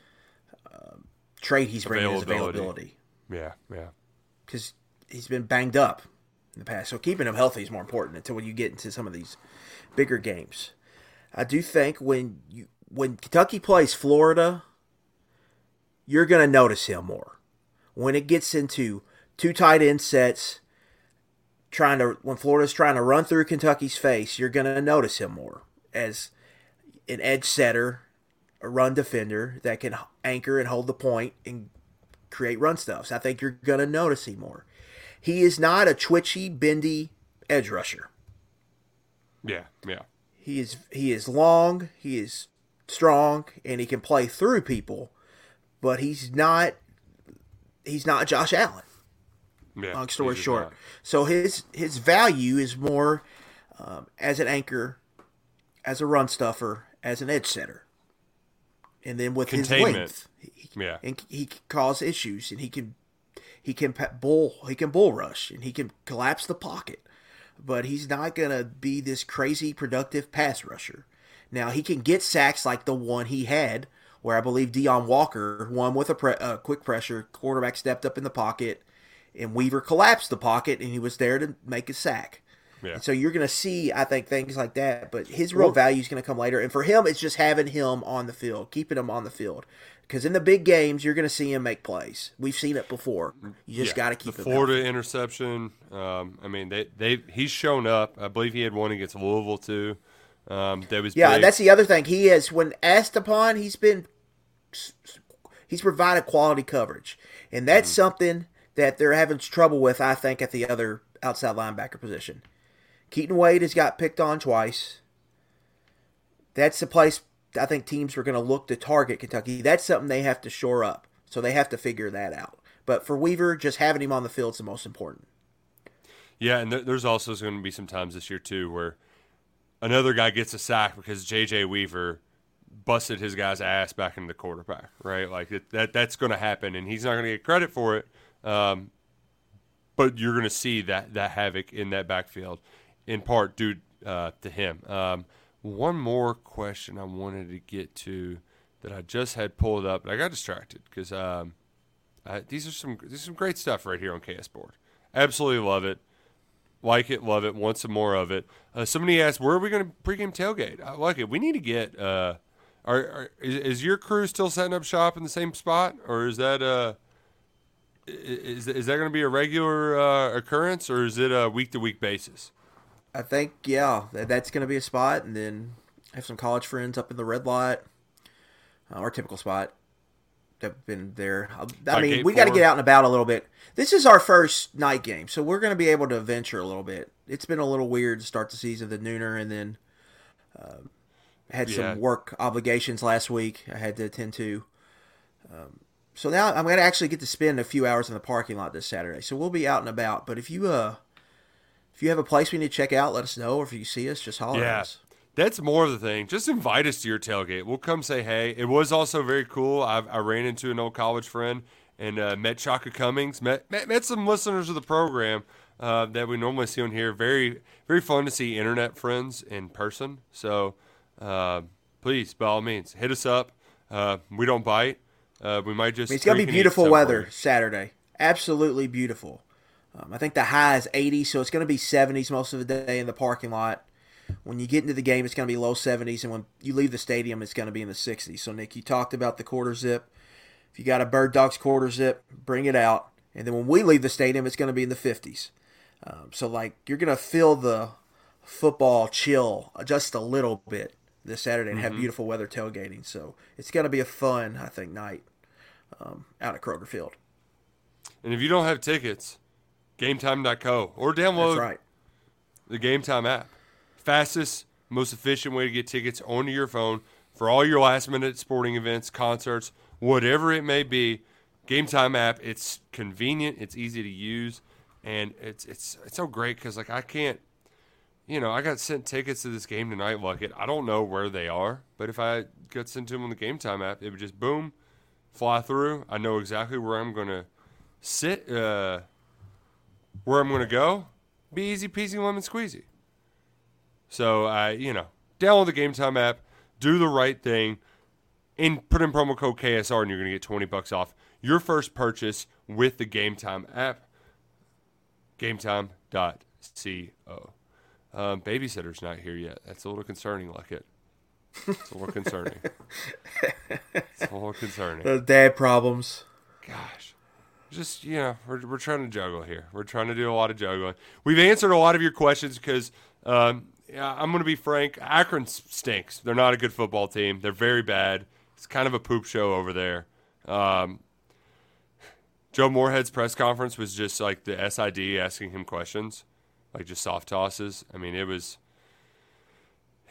[SPEAKER 2] uh, trait he's bringing is availability.
[SPEAKER 1] Yeah, yeah.
[SPEAKER 2] Because he's been banged up in the past, so keeping him healthy is more important until when you get into some of these bigger games. I do think when you when Kentucky plays Florida, you're going to notice him more. When it gets into two tight end sets, trying to when Florida's trying to run through Kentucky's face, you're going to notice him more as an edge setter, a run defender that can anchor and hold the point and create run stuffs. I think you're going to notice him more. He is not a twitchy, bendy edge rusher.
[SPEAKER 1] Yeah, yeah.
[SPEAKER 2] He is he is long, he is strong, and he can play through people, but he's not he's not Josh Allen. Yeah, long story short. Not. So his his value is more um, as an anchor, as a run stuffer, as an edge setter, and then with his length, he, yeah, and he can cause issues, and he can he can bull he can bull rush, and he can collapse the pocket, but he's not gonna be this crazy productive pass rusher. Now he can get sacks like the one he had, where I believe Deone Walker won with a, pre- a quick pressure. Quarterback stepped up in the pocket, and Weaver collapsed the pocket, and he was there to make a sack. Yeah. And so you're going to see, I think, things like that. But his real value is going to come later. And for him, it's just having him on the field, keeping him on the field. Because in the big games, you're going to see him make plays. We've seen it before. You just yeah, got to keep
[SPEAKER 1] the Florida healthy. interception. Um, I mean, they they he's shown up. I believe he had one against Louisville too. Um, that was
[SPEAKER 2] yeah.
[SPEAKER 1] Big.
[SPEAKER 2] That's the other thing. He has when asked upon, he's been he's provided quality coverage, and that's mm-hmm. something that they're having trouble with. I think at the other outside linebacker position. Keaten Wade has got picked on twice. That's the place I think teams are going to look to target Kentucky. That's something they have to shore up. So they have to figure that out. But for Weaver, just having him on the field is the most important.
[SPEAKER 1] Yeah, and there's also going to be some times this year too where another guy gets a sack because JJ Weaver busted his guy's ass back into the quarterback, right? Like that that's going to happen, and he's not going to get credit for it. Um, but you're going to see that that havoc in that backfield in part due uh, to him. Um, one more question I wanted to get to that I just had pulled up, but I got distracted because um, these are some these are some great stuff right here on KS Board. Absolutely love it, like it, love it, want some more of it. Uh, somebody asked, "Where are we going to pregame tailgate?" I like it. We need to get. Uh, are, are is, is, your crew still setting up shop in the same spot, or is that uh, is is that going to be a regular uh, occurrence, or is it a week to week basis?
[SPEAKER 2] I think yeah, that's going to be a spot, and then have some college friends up in the red lot, uh, our typical spot. Have been there. I mean, we got to get out and about a little bit. This is our first night game, so we're going to be able to venture a little bit. It's been a little weird to start the season, the nooner, and then uh, had some work obligations last week. I had to attend to. Um, so now I'm going to actually get to spend a few hours in the parking lot this Saturday. So we'll be out and about. But if you uh if you have a place we need to check out, let us know. Or if you see us, just holler yeah. at us.
[SPEAKER 1] That's more of the thing. Just invite us to your tailgate. We'll come say hey. It was also very cool. I, I ran into an old college friend and uh, met Chaka Cummings. Met, met, met some listeners of the program uh, that we normally see on here. Very very fun to see internet friends in person. So uh, please, by all means, hit us up. Uh, we don't bite. Uh, we might just. I mean,
[SPEAKER 2] it's gonna be beautiful weather Saturday. Absolutely beautiful. Um, I think the high is 80, so it's going to be 70s most of the day in the parking lot. when you get into the game, it's going to be low 70s, and when you leave the stadium, it's going to be in the 60s. So, Nick, you talked about the quarter zip. If you got a Birddogs quarter zip, bring it out. And then when we leave the stadium, it's going to be in the 50s. Um, so, like, you're going to feel the football chill just a little bit this Saturday and have
[SPEAKER 1] Mm-hmm.
[SPEAKER 2] beautiful weather tailgating. So, it's going to be a fun, I think, night um, out at Kroger Field.
[SPEAKER 1] And if you don't have tickets, GameTime.co or download
[SPEAKER 2] That's right.
[SPEAKER 1] the Gametime app. Fastest, most efficient way to get tickets onto your phone for all your last minute sporting events, concerts, whatever it may be. Gametime app. It's convenient. It's easy to use, and it's it's it's so great because like I can't, you know, I got sent tickets to this game tonight. Like it, I don't know where they are, but if I got sent to them on the Gametime app, it would just boom, fly through. I know exactly where I'm gonna sit, uh, where I'm gonna go. Be easy peasy lemon squeezy. So I, you know, download the Gametime app, do the right thing, and put in promo code KSR, and you're gonna get 20 bucks off your first purchase with the Gametime app. GameTime.co. Um, babysitter's not here yet. That's a little concerning, like it. It's a little concerning. It's a little concerning.
[SPEAKER 2] The dad problems.
[SPEAKER 1] Gosh. Just, you know, we're, we're trying to juggle here. We're trying to do a lot of juggling. We've answered a lot of your questions because um, yeah, I'm going to be frank. Akron stinks. They're not a good football team. They're very bad. It's kind of a poop show over there. Um, Joe Moorhead's press conference was just like the SID asking him questions, like just soft tosses. I mean, it was.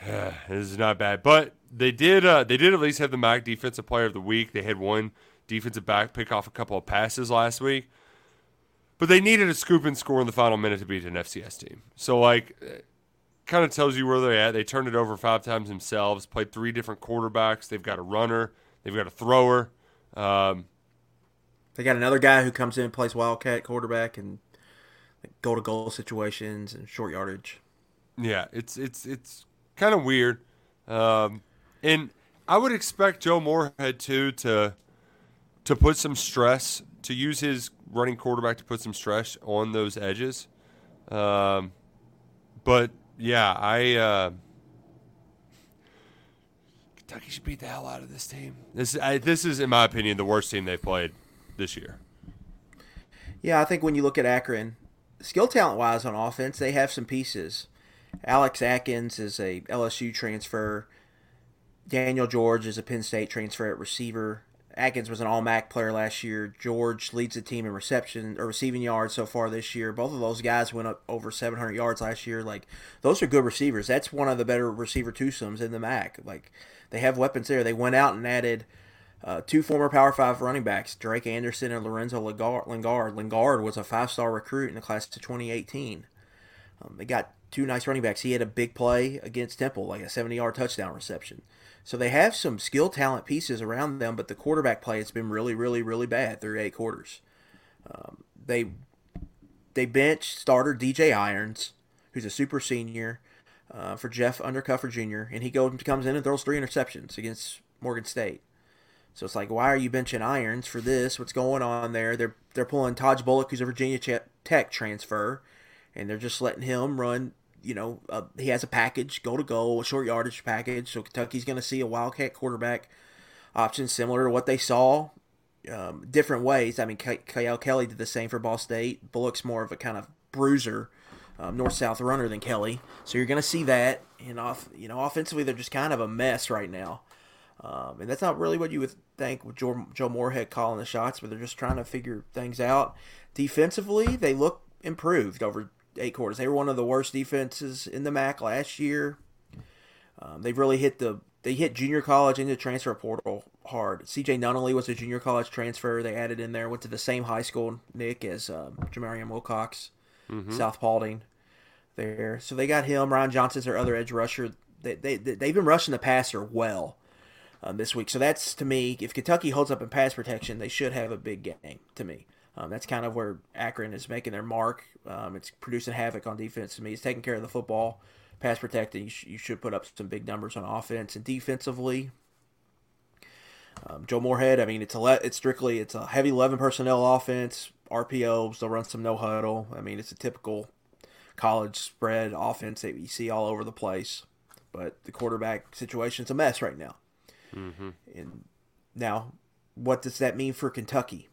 [SPEAKER 1] this is not bad, but they did. Uh, they did at least have the MAC Defensive Player of the Week. They had one defensive back pick off a couple of passes last week, but they needed a scoop and score in the final minute to beat an FCS team. So, like, kind of tells you where they're at. They turned it over five times themselves. Played three different quarterbacks. They've got a runner. They've got a thrower. Um,
[SPEAKER 2] They got another guy who comes in and plays Wildcat quarterback and goal to goal situations and short yardage.
[SPEAKER 1] Yeah, it's it's it's kind of weird, um, and I would expect Joe Moorhead too to to put some stress to use his running quarterback to put some stress on those edges. Um, but yeah, I uh, Kentucky should beat the hell out of this team. This I, this is, in my opinion, the worst team they've played this year.
[SPEAKER 2] Yeah, I think when you look at Akron, skill talent wise on offense, they have some pieces. Alex Atkins is a LSU transfer. Daniel George is a Penn State transfer at receiver. Atkins was an All MAC player last year. George leads the team in reception or receiving yards so far this year. Both of those guys went up over 700 yards last year. Like those are good receivers. That's one of the better receiver twosomes in the MAC. Like they have weapons there. They went out and added uh, two former Power Five running backs, Drake Anderson and Lorenzo Lingard. Lingard, was a five-star recruit in the class of 2018. Um, they got two nice running backs. He had a big play against Temple, like a 70-yard touchdown reception. So they have some skill talent pieces around them, but the quarterback play has been really, really, really bad through eight quarters. Um, they they bench starter DJ Irons, who's a super senior, uh, for Jeff Undercuffler Jr., and he goes comes in and throws three interceptions against Morgan State. So it's like, why are you benching Irons for this? What's going on there? They're they're pulling Taj Bullock, who's a Virginia Tech transfer, and they're just letting him run. You know, uh, he has a package, go to goal, a short yardage package. So Kentucky's going to see a Wildcat quarterback option similar to what they saw, um, different ways. I mean, Kyle Kelly did the same for Ball State. Bullock's more of a kind of bruiser, um, north south runner than Kelly. So you're going to see that. And off, you know, offensively they're just kind of a mess right now. Um, and that's not really what you would think with Joe, Joe Moorhead calling the shots, but they're just trying to figure things out. Defensively, they look improved over eight quarters. They were one of the worst defenses in the MAC last year. Um, they've really hit the they hit junior college into transfer portal hard. CJ Nunnally was a junior college transfer. They added in there, went to the same high school, Nick, as um, Jamarion Wilcox, South Paulding there. So they got him. Ryan Johnson's their other edge rusher. They, they, they've been rushing the passer well um, this week. So that's, to me, if Kentucky holds up in pass protection, they should have a big game, to me. Um, that's kind of where Akron is making their mark. Um, it's producing havoc on defense to me. It's taking care of the football, pass protecting. You, sh- you should put up some big numbers on offense and defensively. Um, Joe Moorhead. I mean, it's a le- it's strictly it's a heavy eleven personnel offense. RPOs. They'll run some no huddle. I mean, it's a typical college spread offense that you see all over the place. But the quarterback situation's a mess right now.
[SPEAKER 1] Mm-hmm.
[SPEAKER 2] And now, what does that mean for Kentucky?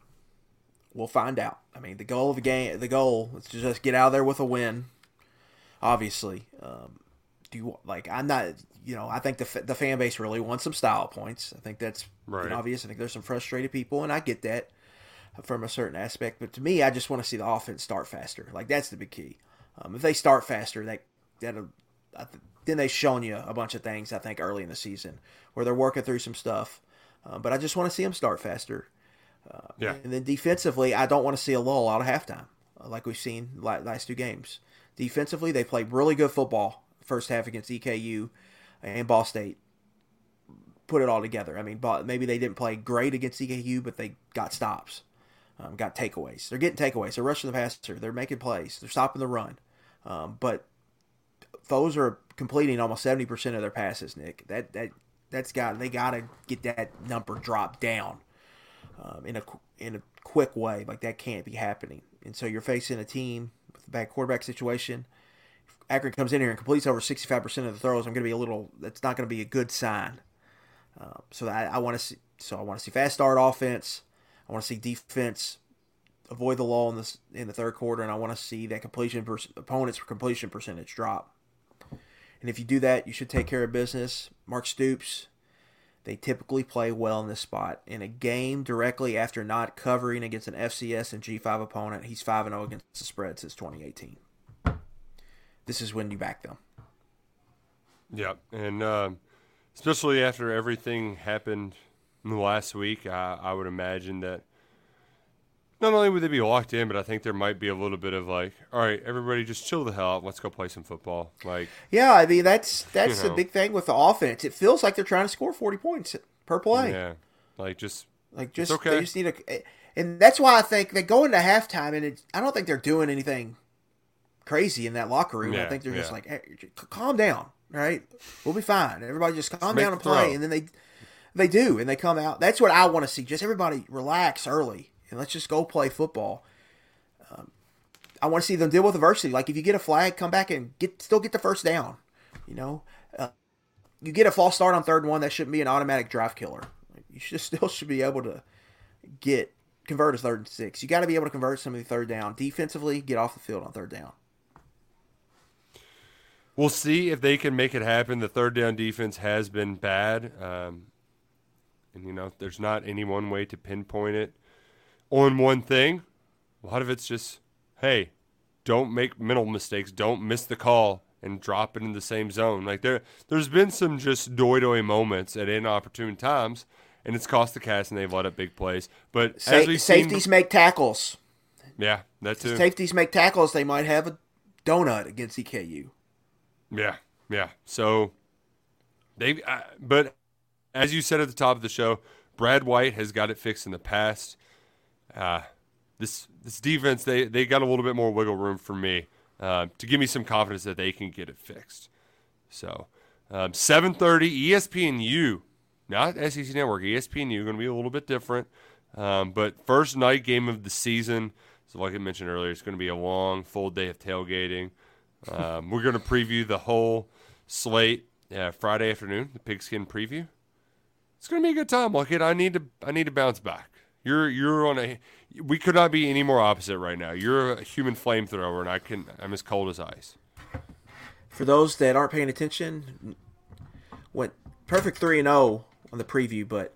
[SPEAKER 2] We'll find out. I mean, the goal of the game, the goal is to just get out of there with a win. Obviously, um, do you like? I'm not. You know, I think the the fan base really wants some style points. I think that's
[SPEAKER 1] Right.
[SPEAKER 2] obvious. I think there's some frustrated people, and I get that from a certain aspect. But to me, I just want to see the offense start faster. Like that's the big key. Um, if they start faster, that that then they've shown you a bunch of things. I think early in the season where they're working through some stuff. Uh, but I just want to see them start faster.
[SPEAKER 1] Yeah.
[SPEAKER 2] And then defensively, I don't want to see a lull out of halftime, uh, like we've seen last two games. Defensively, they played really good football first half against EKU and Ball State. Put it all together. I mean, maybe they didn't play great against EKU, but they got stops, um, got takeaways. They're getting takeaways. They're rushing the passer. They're making plays. They're stopping the run. Um, but those are completing almost seventy percent of their passes. Nick, that that that's got they got to get that number dropped down um, in a in a quick way. Like that can't be happening. And so you're facing a team with a bad quarterback situation. If Akron comes in here and completes over 65% of the throws. I'm going to be a little. That's not going to be a good sign. Uh, so I, I want to see. So I want to see fast start offense. I want to see defense avoid the law in this in the third quarter, and I want to see that completion per, opponent's completion percentage drop. And if you do that, you should take care of business. Mark Stoops, they typically play well in this spot. In a game directly after not covering against an FCS and G5 opponent, he's 5 0 against the spread since 2018. This is when you back them.
[SPEAKER 1] Yeah, and um, especially after everything happened in the last week, I, I would imagine that not only would they be locked in, but I think there might be a little bit of like, all right, everybody, just chill the hell out. Let's go play some football. Like,
[SPEAKER 2] Yeah, I mean that's that's the
[SPEAKER 1] know.
[SPEAKER 2] big thing with the offense. It feels like they're trying to score 40 points per play.
[SPEAKER 1] yeah, like just
[SPEAKER 2] Like just
[SPEAKER 1] okay.
[SPEAKER 2] they just need a, and that's why I think they go into halftime, and it, I don't think they're doing anything crazy in that locker room. I think they're just like, hey, calm down, right? We'll be fine. Everybody just calm
[SPEAKER 1] make
[SPEAKER 2] down and play,
[SPEAKER 1] throw.
[SPEAKER 2] and then they they do, and they come out. That's what I want to see. Just everybody relax early, and let's just go play football. Um, I want to see them deal with adversity. Like if you get a flag, come back and get still get the first down. You know, uh, you get a false start on third and one, that shouldn't be an automatic drive killer. You should still should be able to get convert a third and six. You got to be able to convert some of the third down defensively. Get off the field on third down.
[SPEAKER 1] We'll see if they can make it happen. The third down defense has been bad. Um, and, you know, there's not any one way to pinpoint it on one thing. A lot of it's just, hey, don't make mental mistakes. Don't miss the call and drop it in the same zone. Like there, there's been some just doy-doy moments at inopportune times, and it's cost the cast and they've let up big plays. But
[SPEAKER 2] Sa-
[SPEAKER 1] as we've
[SPEAKER 2] safeties
[SPEAKER 1] seen,
[SPEAKER 2] make tackles.
[SPEAKER 1] yeah, that too.
[SPEAKER 2] Safeties make tackles. They might have a donut against EKU.
[SPEAKER 1] Yeah, yeah. So they, uh, but as you said at the top of the show, Brad White has got it fixed in the past. Uh, this this defense, they they got a little bit more wiggle room for me uh, to give me some confidence that they can get it fixed. So, um, seven thirty ESPNU, not SEC Network. ESPNU going to be a little bit different, um, but first night game of the season. So, like I mentioned earlier, it's going to be a long, full day of tailgating. Um, we're going to preview the whole slate uh, Friday afternoon, the pigskin preview. It's going to be a good time. Look. I need to. I need to bounce back. You're you're on a. We could not be any more opposite right now. You're a human flamethrower, and I can. I'm as cold as ice.
[SPEAKER 2] For those that aren't paying attention, went perfect three and zero on the preview, but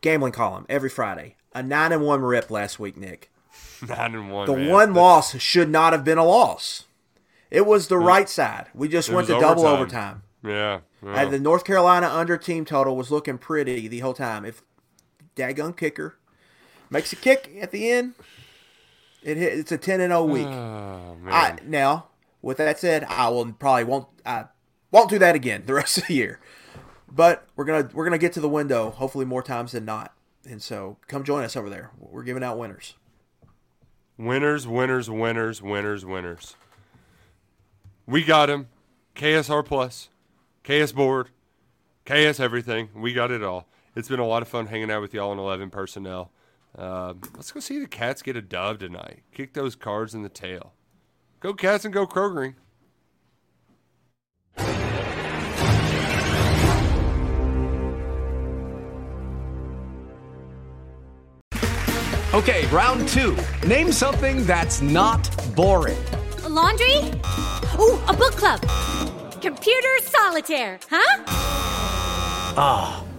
[SPEAKER 2] gambling column every Friday. A nine and one rip last week, Nick.
[SPEAKER 1] Nine and one.
[SPEAKER 2] The
[SPEAKER 1] man.
[SPEAKER 2] one loss should not have been a loss. It was the mm. right side. We just
[SPEAKER 1] it
[SPEAKER 2] went to double
[SPEAKER 1] overtime.
[SPEAKER 2] overtime.
[SPEAKER 1] Yeah. yeah.
[SPEAKER 2] And the North Carolina under team total was looking pretty the whole time. If daggone kicker makes a kick at the end, it hit, it's a ten and zero week.
[SPEAKER 1] oh man.
[SPEAKER 2] I, now, with that said, I will probably won't I won't do that again the rest of the year. But we're gonna we're gonna get to the window hopefully more times than not. And so come join us over there. We're giving out winners.
[SPEAKER 1] Winners, winners, winners, winners, winners. We got him. KSR Plus, KS Board, KS Everything. We got it all. It's been a lot of fun hanging out with y'all in 11 personnel. Um, let's go see the Cats get a dub tonight. Kick those cards in the tail. Go Cats and go Krogering.
[SPEAKER 4] Okay, round two. Name something that's not boring.
[SPEAKER 5] A laundry? Ooh, a book club. Computer solitaire, huh?
[SPEAKER 4] Ah, oh,